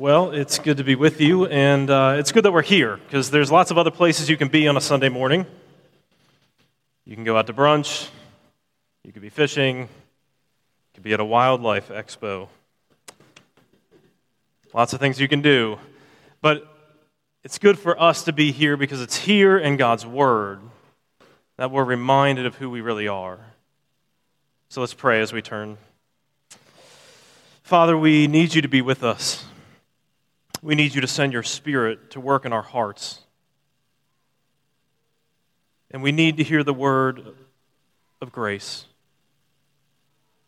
Well, it's good to be with you, and uh, it's good that we're here because there's lots of other places you can be on a Sunday morning. You can go out to brunch, you could be fishing, you could be at a wildlife expo. Lots of things you can do. But it's good for us to be here because it's here in God's Word that we're reminded of who we really are. So let's pray as we turn. Father, we need you to be with us. We need you to send your Spirit to work in our hearts. And we need to hear the word of grace,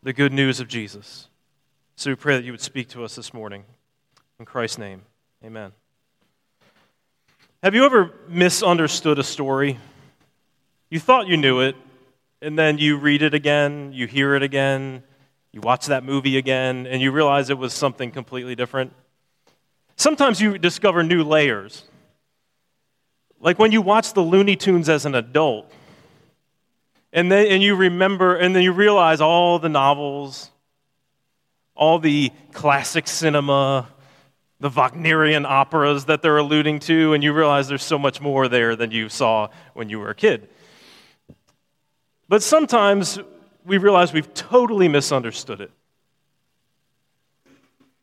the good news of Jesus. So we pray that you would speak to us this morning. In Christ's name, amen. Have you ever misunderstood a story? You thought you knew it, and then you read it again, you hear it again, you watch that movie again, and you realize it was something completely different? Sometimes you discover new layers. Like when you watch the Looney Tunes as an adult, and then and you remember, and then you realize all the novels, all the classic cinema, the Wagnerian operas that they're alluding to, and you realize there's so much more there than you saw when you were a kid. But sometimes we realize we've totally misunderstood it.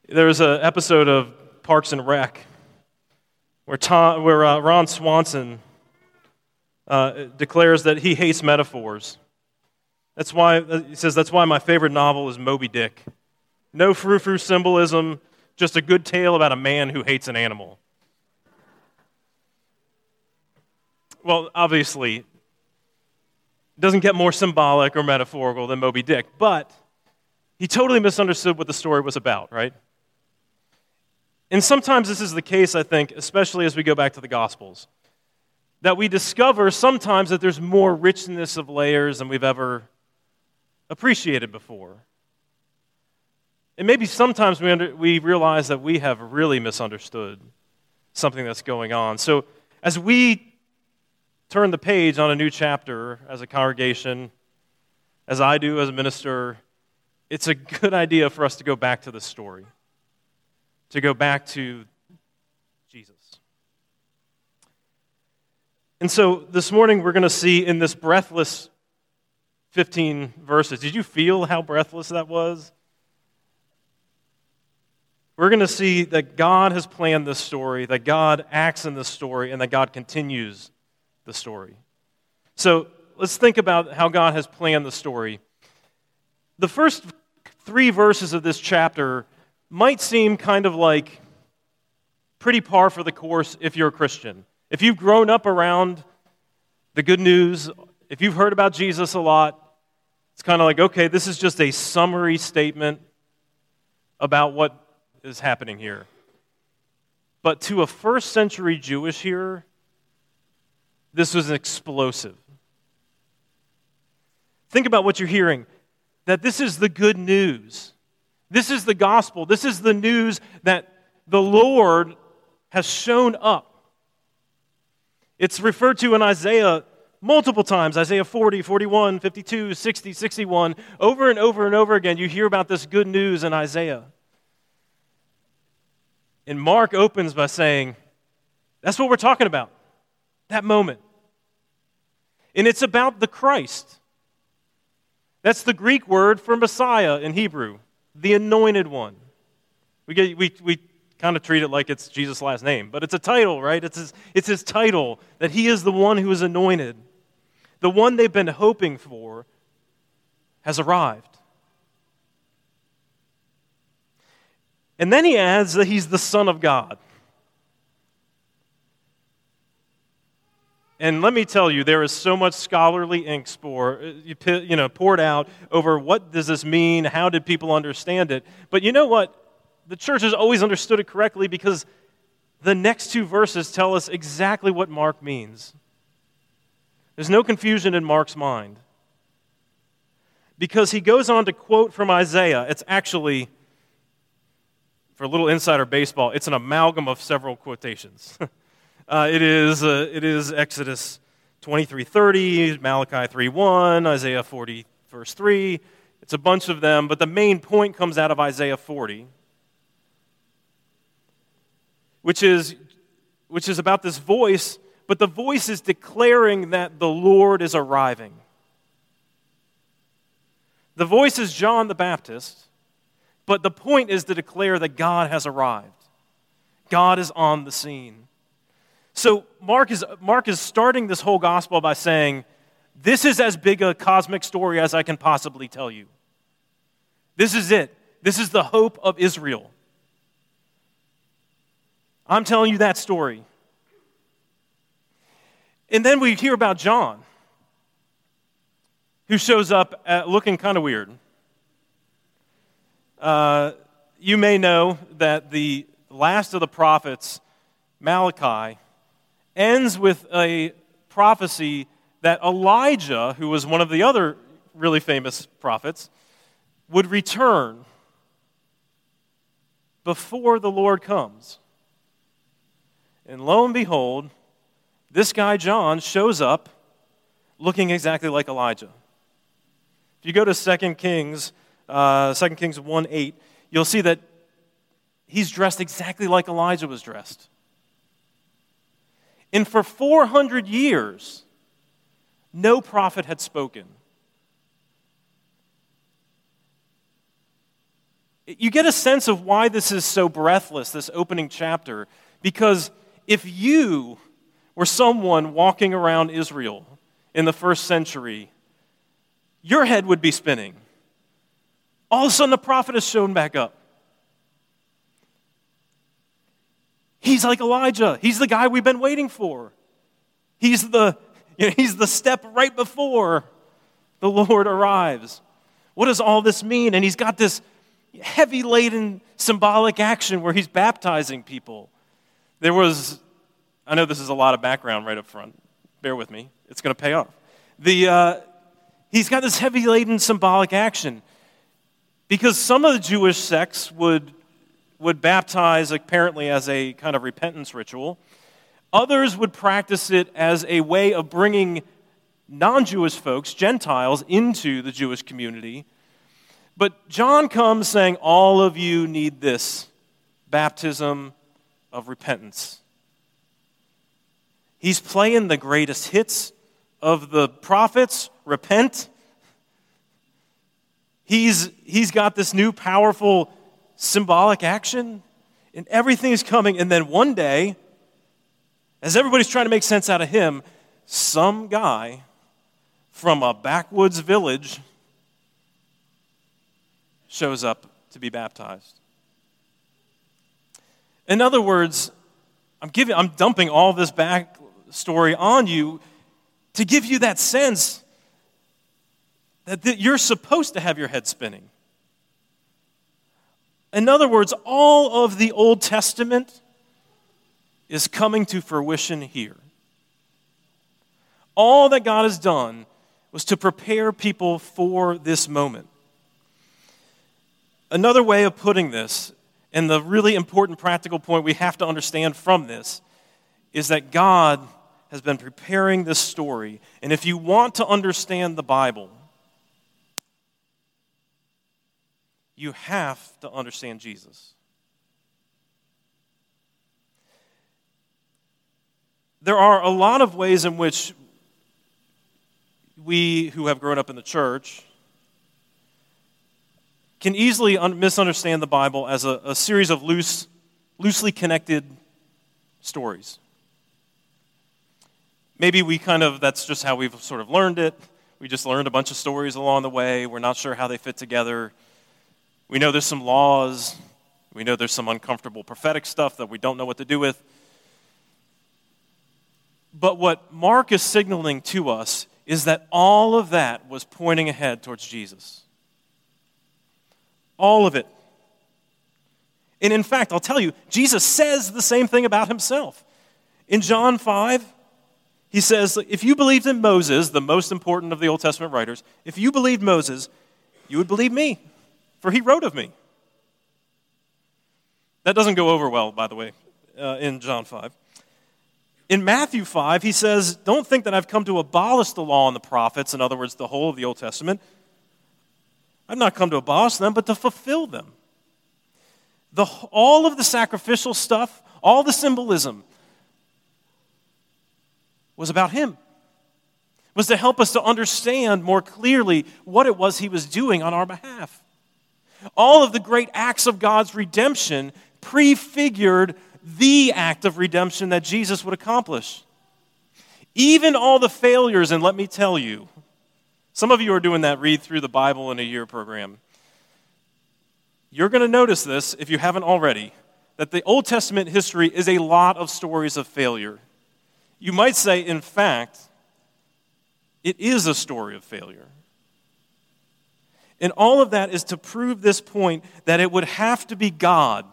There's an episode of Parks and Rec, where, Tom, where uh, Ron Swanson uh, declares that he hates metaphors. That's why, uh, he says, that's why my favorite novel is Moby Dick. No frou frou symbolism, just a good tale about a man who hates an animal. Well, obviously, it doesn't get more symbolic or metaphorical than Moby Dick, but he totally misunderstood what the story was about, right? And sometimes this is the case, I think, especially as we go back to the Gospels, that we discover sometimes that there's more richness of layers than we've ever appreciated before. And maybe sometimes we, under, we realize that we have really misunderstood something that's going on. So as we turn the page on a new chapter as a congregation, as I do as a minister, it's a good idea for us to go back to the story to go back to Jesus. And so this morning we're going to see in this breathless 15 verses. Did you feel how breathless that was? We're going to see that God has planned this story, that God acts in this story, and that God continues the story. So let's think about how God has planned the story. The first three verses of this chapter might seem kind of like pretty par for the course if you're a Christian. If you've grown up around the good news, if you've heard about Jesus a lot, it's kind of like, okay, this is just a summary statement about what is happening here. But to a first century Jewish hearer, this was explosive. Think about what you're hearing that this is the good news. This is the gospel. This is the news that the Lord has shown up. It's referred to in Isaiah multiple times Isaiah 40, 41, 52, 60, 61. Over and over and over again, you hear about this good news in Isaiah. And Mark opens by saying, That's what we're talking about, that moment. And it's about the Christ. That's the Greek word for Messiah in Hebrew the anointed one. We, get, we, we kind of treat it like it's Jesus' last name, but it's a title, right? It's his, it's his title that he is the one who is anointed. The one they've been hoping for has arrived. And then he adds that he's the Son of God. And let me tell you, there is so much scholarly ink spore, uh, you know, poured out over what does this mean? How did people understand it? But you know what? The church has always understood it correctly because the next two verses tell us exactly what Mark means. There's no confusion in Mark's mind. Because he goes on to quote from Isaiah. It's actually, for a little insider baseball, it's an amalgam of several quotations. Uh, it, is, uh, it is Exodus 23.30, Malachi 3.1, Isaiah 40, verse 3. It's a bunch of them, but the main point comes out of Isaiah 40. which is, which is about this voice, but the voice is declaring that the Lord is arriving. The voice is John the Baptist, but the point is to declare that God has arrived. God is on the scene. So Mark is, Mark is starting this whole gospel by saying, This is as big a cosmic story as I can possibly tell you. This is it. This is the hope of Israel. I'm telling you that story. And then we hear about John, who shows up looking kind of weird. Uh, you may know that the last of the prophets, Malachi, ends with a prophecy that Elijah, who was one of the other really famous prophets, would return before the Lord comes. And lo and behold, this guy John shows up looking exactly like Elijah. If you go to 2 Kings, uh, 2 Kings 1 8, you'll see that he's dressed exactly like Elijah was dressed. And for 400 years, no prophet had spoken. You get a sense of why this is so breathless, this opening chapter, because if you were someone walking around Israel in the first century, your head would be spinning. All of a sudden, the prophet has shown back up. He's like Elijah. He's the guy we've been waiting for. He's the, you know, he's the step right before the Lord arrives. What does all this mean? And he's got this heavy laden symbolic action where he's baptizing people. There was, I know this is a lot of background right up front. Bear with me, it's going to pay off. The, uh, he's got this heavy laden symbolic action because some of the Jewish sects would would baptize apparently as a kind of repentance ritual. Others would practice it as a way of bringing non Jewish folks, Gentiles, into the Jewish community. But John comes saying, All of you need this baptism of repentance. He's playing the greatest hits of the prophets repent. He's, he's got this new powerful symbolic action, and everything is coming. And then one day, as everybody's trying to make sense out of him, some guy from a backwoods village shows up to be baptized. In other words, I'm giving I'm dumping all this back story on you to give you that sense that you're supposed to have your head spinning. In other words, all of the Old Testament is coming to fruition here. All that God has done was to prepare people for this moment. Another way of putting this, and the really important practical point we have to understand from this, is that God has been preparing this story. And if you want to understand the Bible, you have to understand Jesus. There are a lot of ways in which we who have grown up in the church can easily un- misunderstand the Bible as a, a series of loose, loosely connected stories. Maybe we kind of, that's just how we've sort of learned it. We just learned a bunch of stories along the way. We're not sure how they fit together. We know there's some laws. We know there's some uncomfortable prophetic stuff that we don't know what to do with. But what Mark is signaling to us is that all of that was pointing ahead towards Jesus. All of it. And in fact, I'll tell you, Jesus says the same thing about himself. In John 5, he says, If you believed in Moses, the most important of the Old Testament writers, if you believed Moses, you would believe me for he wrote of me. That doesn't go over well, by the way, uh, in John 5. In Matthew 5, he says, Don't think that I've come to abolish the law and the prophets, in other words, the whole of the Old Testament. I've not come to abolish them, but to fulfill them. The, all of the sacrificial stuff, All the symbolism was about him. Was to help us to understand more clearly what it was he was doing on our behalf. All of the great acts of God's redemption prefigured the act of redemption that Jesus would accomplish. Even all the failures, and let me tell you, some of you are doing that read through the Bible in a year program. You're going to notice this, if you haven't already, that the Old Testament history is a lot of stories of failure. You might say, in fact, it is a story of failure. And all of that is to prove this point that it would have to be God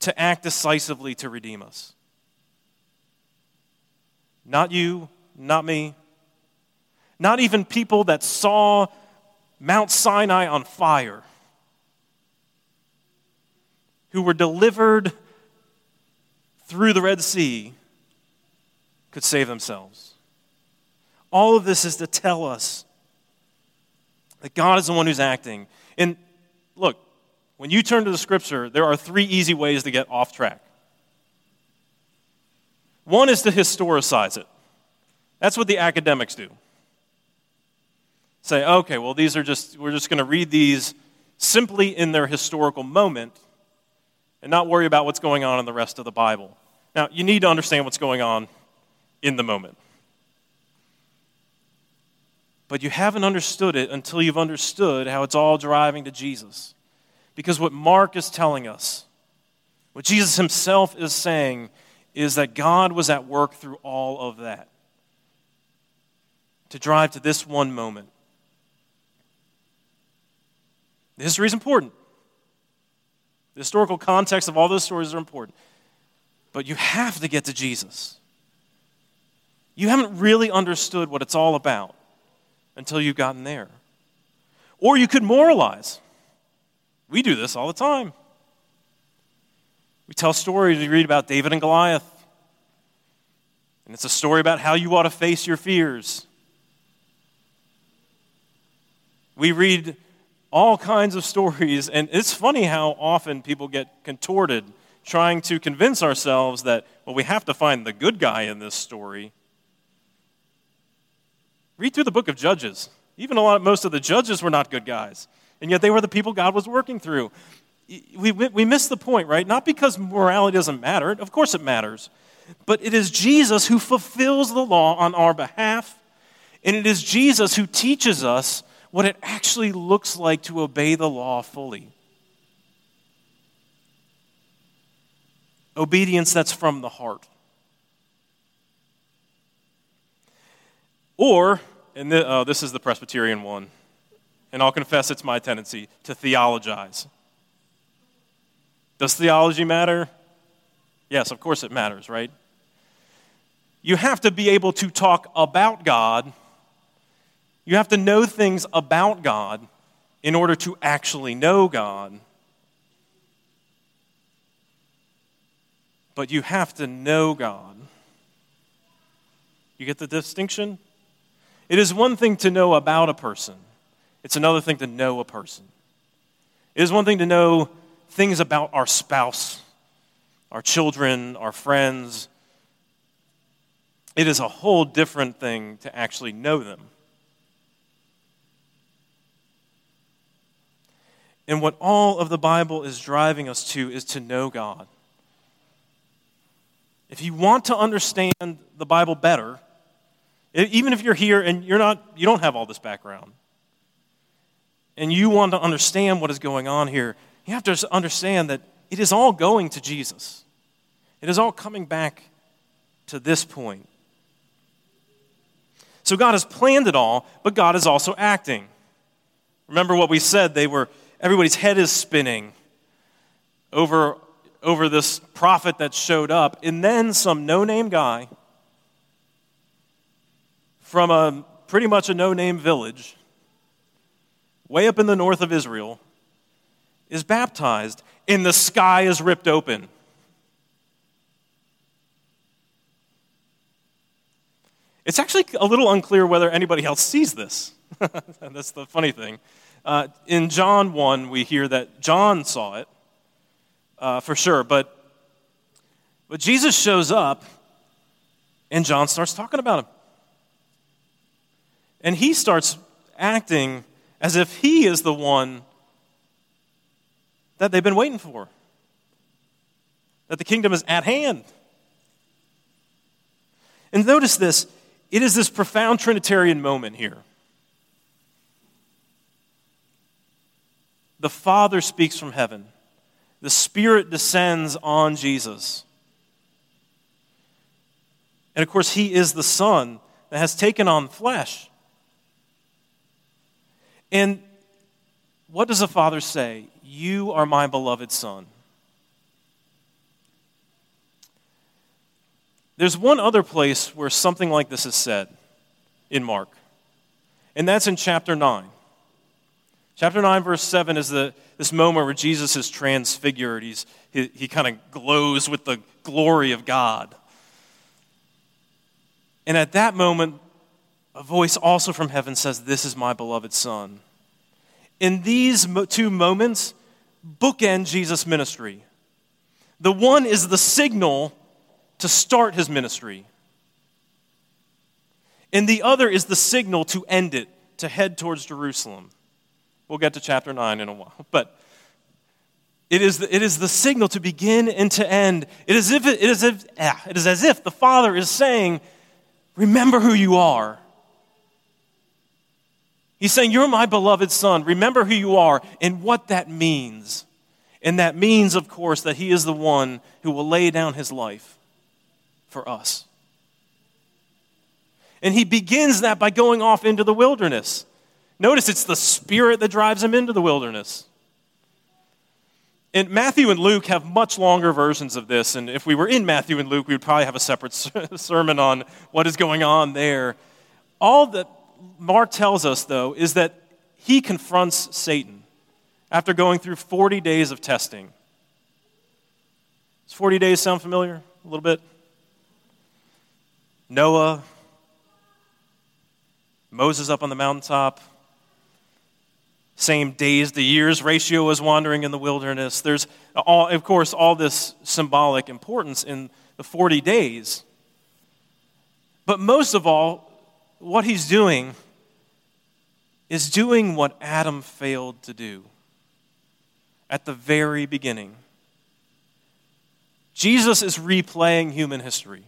to act decisively to redeem us. Not you, not me, not even people that saw Mount Sinai on fire, who were delivered through the Red Sea, could save themselves. All of this is to tell us that God is the one who's acting. And look, when you turn to the scripture, there are three easy ways to get off track. One is to historicize it. That's what the academics do. Say, okay, well, these are just, we're just going to read these simply in their historical moment and not worry about what's going on in the rest of the Bible. Now, you need to understand what's going on in the moment. But you haven't understood it until you've understood how it's all driving to Jesus. Because what Mark is telling us, what Jesus himself is saying, is that God was at work through all of that to drive to this one moment. The history is important. The historical context of all those stories are important. But you have to get to Jesus. You haven't really understood what it's all about until you've gotten there. Or you could moralize. We do this all the time. We tell stories, we read about David and Goliath. And it's a story about how you ought to face your fears. We read all kinds of stories, and it's funny how often people get contorted trying to convince ourselves that, well, we have to find the good guy in this story. Read through the book of Judges. Even a lot, most of the judges were not good guys, and yet they were the people God was working through. We, we miss the point, right? Not because morality doesn't matter, of course it matters, but it is Jesus who fulfills the law on our behalf, and it is Jesus who teaches us what it actually looks like to obey the law fully. Obedience that's from the heart. Or, and the, uh, this is the Presbyterian one, and I'll confess it's my tendency to theologize. Does theology matter? Yes, of course it matters, right? You have to be able to talk about God. You have to know things about God in order to actually know God. But you have to know God. You get the distinction? It is one thing to know about a person, it's another thing to know a person. It is one thing to know things about our spouse, our children, our friends. It is a whole different thing to actually know them. And what all of the Bible is driving us to is to know God. If you want to understand the Bible better, even if you're here and you're not, you don't have all this background, and you want to understand what is going on here, you have to understand that it is all going to Jesus. It is all coming back to this point. So God has planned it all, but God is also acting. Remember what we said, they were everybody's head is spinning over over this prophet that showed up, and then some no-name guy from a pretty much a no-name village way up in the north of Israel is baptized, and the sky is ripped open. It's actually a little unclear whether anybody else sees this. That's the funny thing. Uh, in John 1, we hear that John saw it uh, for sure, but But Jesus shows up, and John starts talking about him. And he starts acting as if he is the one that they've been waiting for, that the kingdom is at hand. And notice this it is this profound Trinitarian moment here. The Father speaks from heaven, the Spirit descends on Jesus. And of course, He is the Son that has taken on flesh. And what does the Father say? You are my beloved Son. There's one other place where something like this is said in Mark, and that's in chapter 9. Chapter 9, verse 7 is the, this moment where Jesus is transfigured. He's, he he kind of glows with the glory of God. And at that moment, a voice also from heaven says, This is my beloved Son. In these two moments, bookend Jesus' ministry. The one is the signal to start his ministry, and the other is the signal to end it, to head towards Jerusalem. We'll get to chapter 9 in a while. But it is, the, it is the signal to begin and to end. It is, if it, it, is if, ah, it is as if the Father is saying, Remember who you are. He's saying, You're my beloved Son. Remember who you are and what that means. And that means, of course, that He is the one who will lay down His life for us. And He begins that by going off into the wilderness. Notice it's the Spirit that drives Him into the wilderness. And Matthew and Luke have much longer versions of this. And if we were in Matthew and Luke, we would probably have a separate sermon on what is going on there. All that Mark tells us, though, is that he confronts Satan after going through 40 days of testing. Does 40 days sound familiar? A little bit? Noah, Moses up on the mountaintop, same days the years ratio as wandering in the wilderness. There's, all, of course, all this symbolic importance in the 40 days. But most of all, what he's doing is doing what Adam failed to do at the very beginning. Jesus is replaying human history.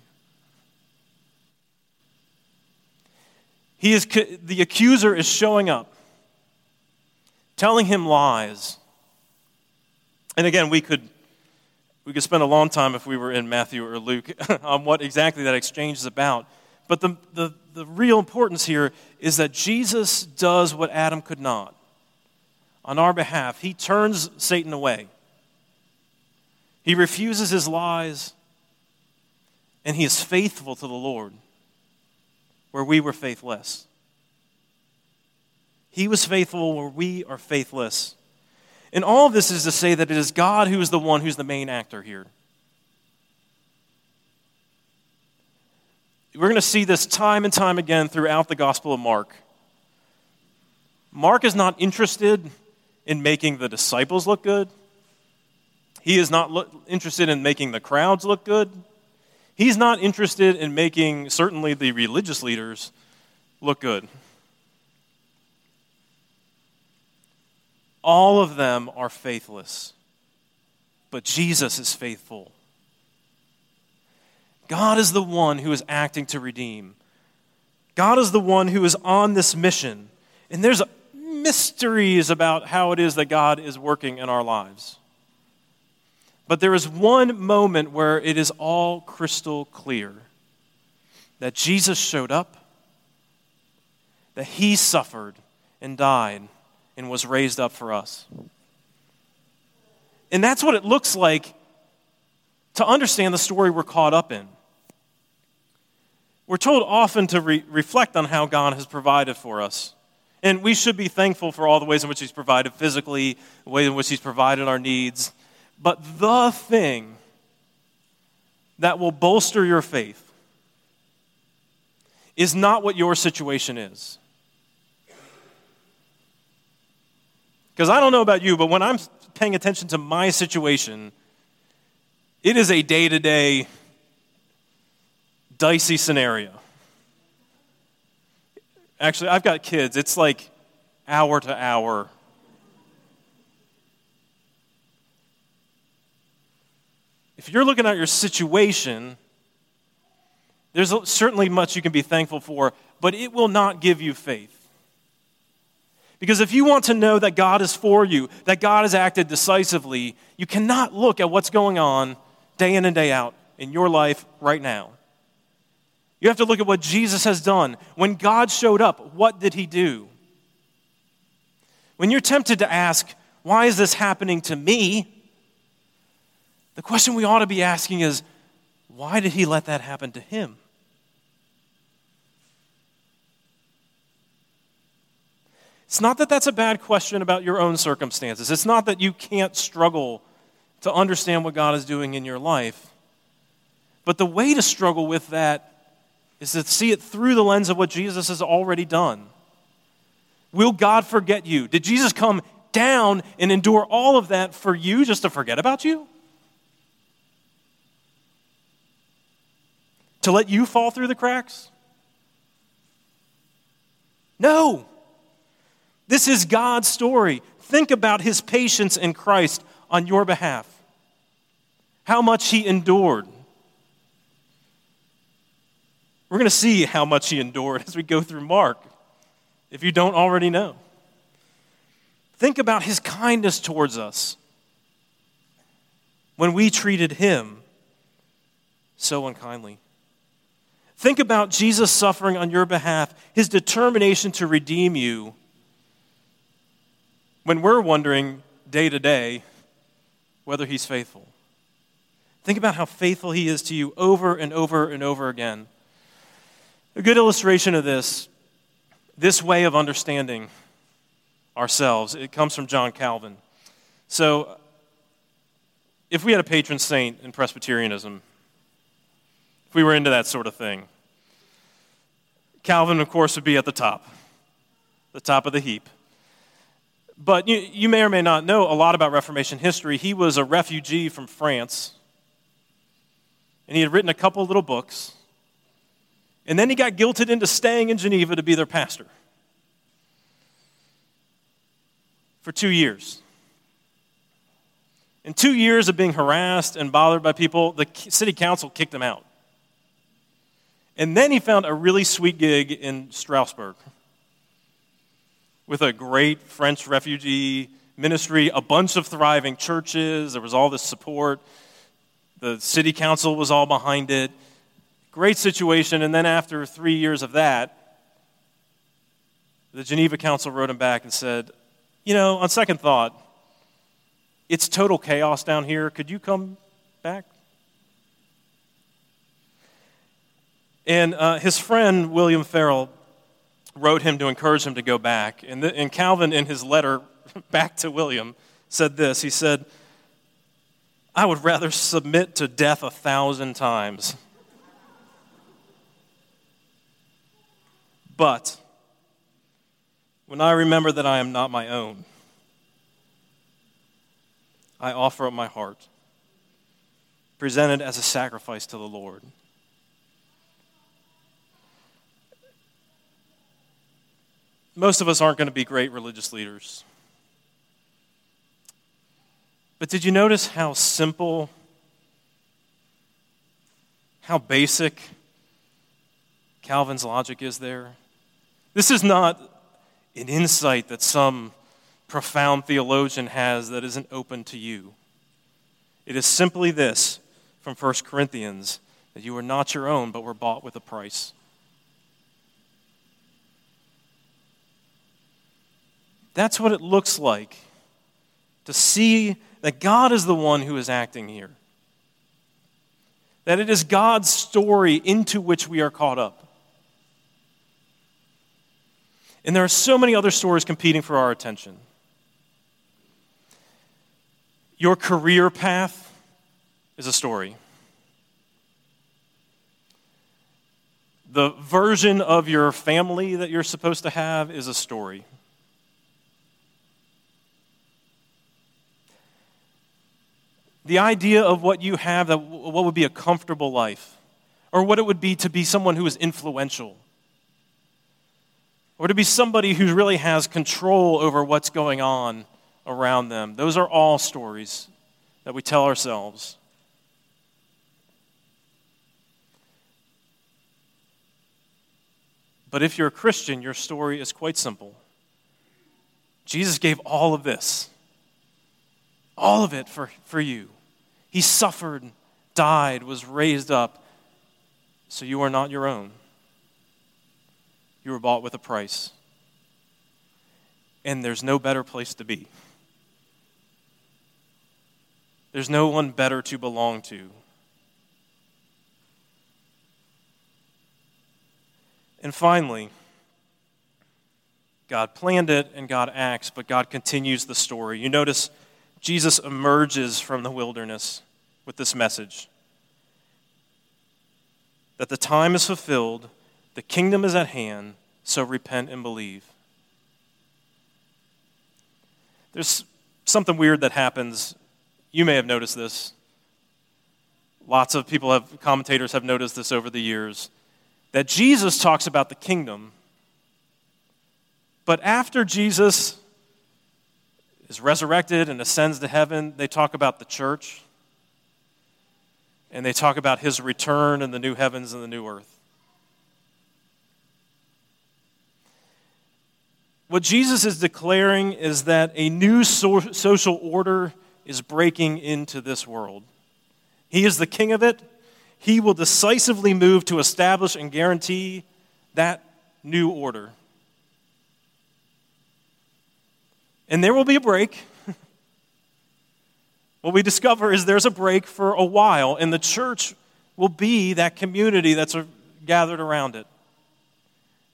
He is, the accuser is showing up telling him lies. And again, we could, we could spend a long time if we were in Matthew or Luke on what exactly that exchange is about. But the, the, the real importance here is that Jesus does what Adam could not. On our behalf, he turns Satan away. He refuses his lies, and he is faithful to the Lord, where we were faithless. He was faithful where we are faithless. And all of this is to say that it is God who is the one who's the main actor here. We're going to see this time and time again throughout the Gospel of Mark. Mark is not interested in making the disciples look good. He is not lo- interested in making the crowds look good. He's not interested in making, certainly, the religious leaders look good. All of them are faithless, but Jesus is faithful. God is the one who is acting to redeem. God is the one who is on this mission. And there's mysteries about how it is that God is working in our lives. But there is one moment where it is all crystal clear that Jesus showed up, that he suffered and died, and was raised up for us. And that's what it looks like to understand the story we're caught up in. We're told often to re- reflect on how God has provided for us. And we should be thankful for all the ways in which He's provided physically, the way in which He's provided our needs. But the thing that will bolster your faith is not what your situation is. Because I don't know about you, but when I'm paying attention to my situation, It is a day to day dicey scenario. Actually, I've got kids. It's like hour to hour. If you're looking at your situation, there's certainly much you can be thankful for, but it will not give you faith. Because if you want to know that God is for you, that God has acted decisively, you cannot look at what's going on day in and day out in your life right now. You have to look at what Jesus has done. When God showed up, what did he do? When you're tempted to ask, why is this happening to me? The question we ought to be asking is, why did he let that happen to him? It's not that that's a bad question about your own circumstances. It's not that you can't struggle to understand what God is doing in your life. But the way to struggle with that is to see it through the lens of what Jesus has already done. Will God forget you? Did Jesus come down and endure all of that for you just to forget about you? To let you fall through the cracks? No. This is God's story. Think about his patience in Christ on your behalf, how much he endured. We're going to see how much he endured as we go through Mark, if you don't already know. Think about his kindness towards us when we treated him so unkindly. Think about Jesus suffering on your behalf, his determination to redeem you when we're wondering day to day whether he's faithful. Think about how faithful he is to you over and over and over again. A good illustration of this, this way of understanding ourselves, it comes from John Calvin. So, if we had a patron saint in Presbyterianism, if we were into that sort of thing, Calvin, of course, would be at the top, the top of the heap. But you, you may or may not know a lot about Reformation history. He was a refugee from France, and he had written a couple little books. And then he got guilted into staying in Geneva to be their pastor for two years. In two years of being harassed and bothered by people, the city council kicked him out. And then he found a really sweet gig in Strasbourg with a great French refugee ministry, a bunch of thriving churches. There was all this support. The city council was all behind it. Great situation. And then after three years of that, the Geneva Council wrote him back and said, You know, on second thought, it's total chaos down here. Could you come back? And uh, his friend, William Farel, wrote him to encourage him to go back. And, the, and Calvin, in his letter back to William, said this He said, I would rather submit to death a thousand times But when I remember that I am not my own, I offer up my heart, presented as a sacrifice to the Lord. Most of us aren't going to be great religious leaders. But did you notice how simple, how basic Calvin's logic is there? This is not an insight that some profound theologian has that isn't open to you. It is simply this from 1 Corinthians that you are not your own, but were bought with a price. That's what it looks like to see that God is the one who is acting here. That it is God's story into which we are caught up. And there are so many other stories competing for our attention. Your career path is a story. The version of your family that you're supposed to have is a story. the idea of what you have, that what would be a comfortable life, or what it would be to be someone who is influential, or to be somebody who really has control over what's going on around them. Those are all stories that we tell ourselves. But if you're a Christian, your story is quite simple. Jesus gave all of this, all of it for, for you. He suffered, died, was raised up, so you are not your own. You were bought with a price. And there's no better place to be. There's no one better to belong to. And finally, God planned it and God acts, but God continues the story. You notice Jesus emerges from the wilderness with this message that the time is fulfilled, the kingdom is at hand, so repent and believe. There's something weird that happens. You may have noticed this. Lots of people have, commentators have noticed this over the years that Jesus talks about the kingdom. But after Jesus is resurrected and ascends to heaven, they talk about the church. And they talk about his return and the new heavens and the new earth. What Jesus is declaring is that a new so- social order is breaking into this world. He is the king of it, he will decisively move to establish and guarantee that new order. And there will be a break. what we discover is there's a break for a while, and the church will be that community that's gathered around it,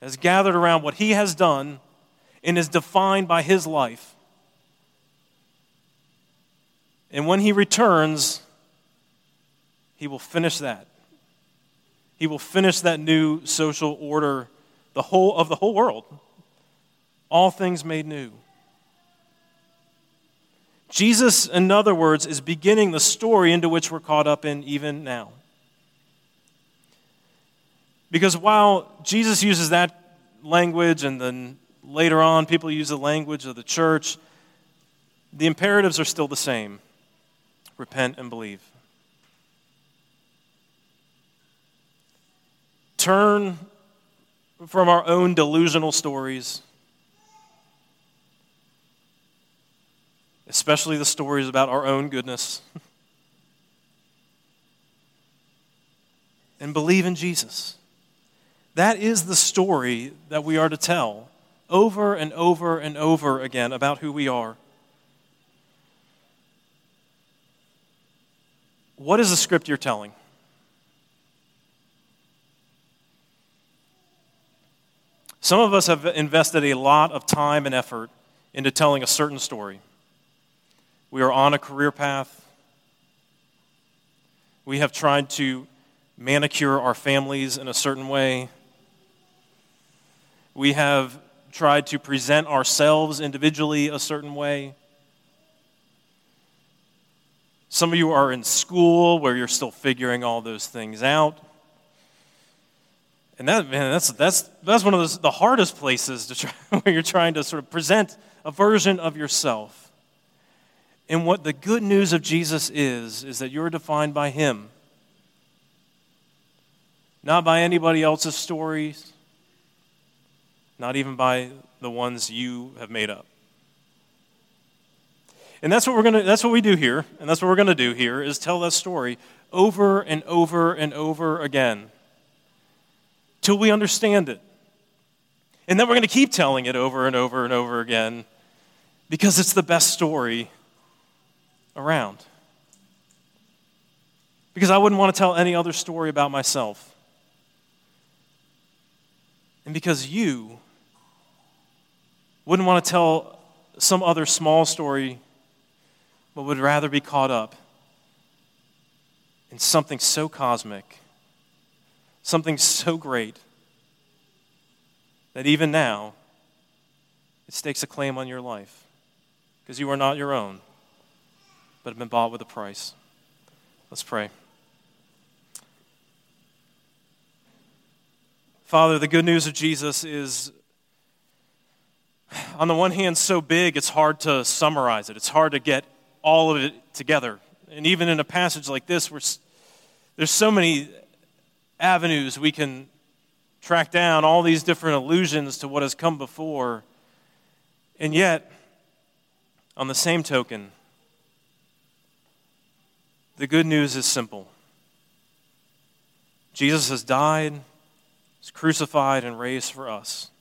has gathered around what he has done and is defined by his life. And when he returns, he will finish that. He will finish that new social order the whole of the whole world. All things made new. Jesus, in other words, is beginning the story into which we're caught up in even now. Because while Jesus uses that language and then later on people use the language of the church, the imperatives are still the same repent and believe. turn from our own delusional stories, especially the stories about our own goodness, and believe in Jesus. That is the story that we are to tell over and over and over again about who we are. What is the script you're telling? Some of us have invested a lot of time and effort into telling a certain story. We are on a career path. We have tried to manicure our families in a certain way. We have tried to present ourselves individually a certain way. Some of you are in school where you're still figuring all those things out. And that, man, that's, that's, that's one of those, the hardest places to try, where you're trying to sort of present a version of yourself. And what the good news of Jesus is, is that you're defined by Him, not by anybody else's stories, not even by the ones you have made up. And that's what we're gonna that's what we do here, and that's what we're gonna do here is tell that story over and over and over again till we understand it. And then we're going to keep telling it over and over and over again because it's the best story around. Because I wouldn't want to tell any other story about myself. And because you wouldn't want to tell some other small story, but would rather be caught up in something so cosmic something so great that even now it stakes a claim on your life because you are not your own, but have been bought with a price. Let's pray. Father, the good news of Jesus is, on the one hand, so big it's hard to summarize it. It's hard to get all of it together. And even in a passage like this, where there's so many avenues we can track down, all these different allusions to what has come before. And yet, on the same token, the good news is simple Jesus has died, was crucified, and raised for us.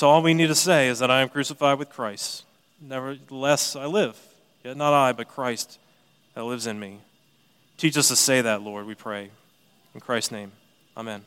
So all we need to say is that I am crucified with Christ. Nevertheless, I live. Yet not I, but Christ that lives in me. Teach us to say that, Lord, we pray. In Christ's name, amen.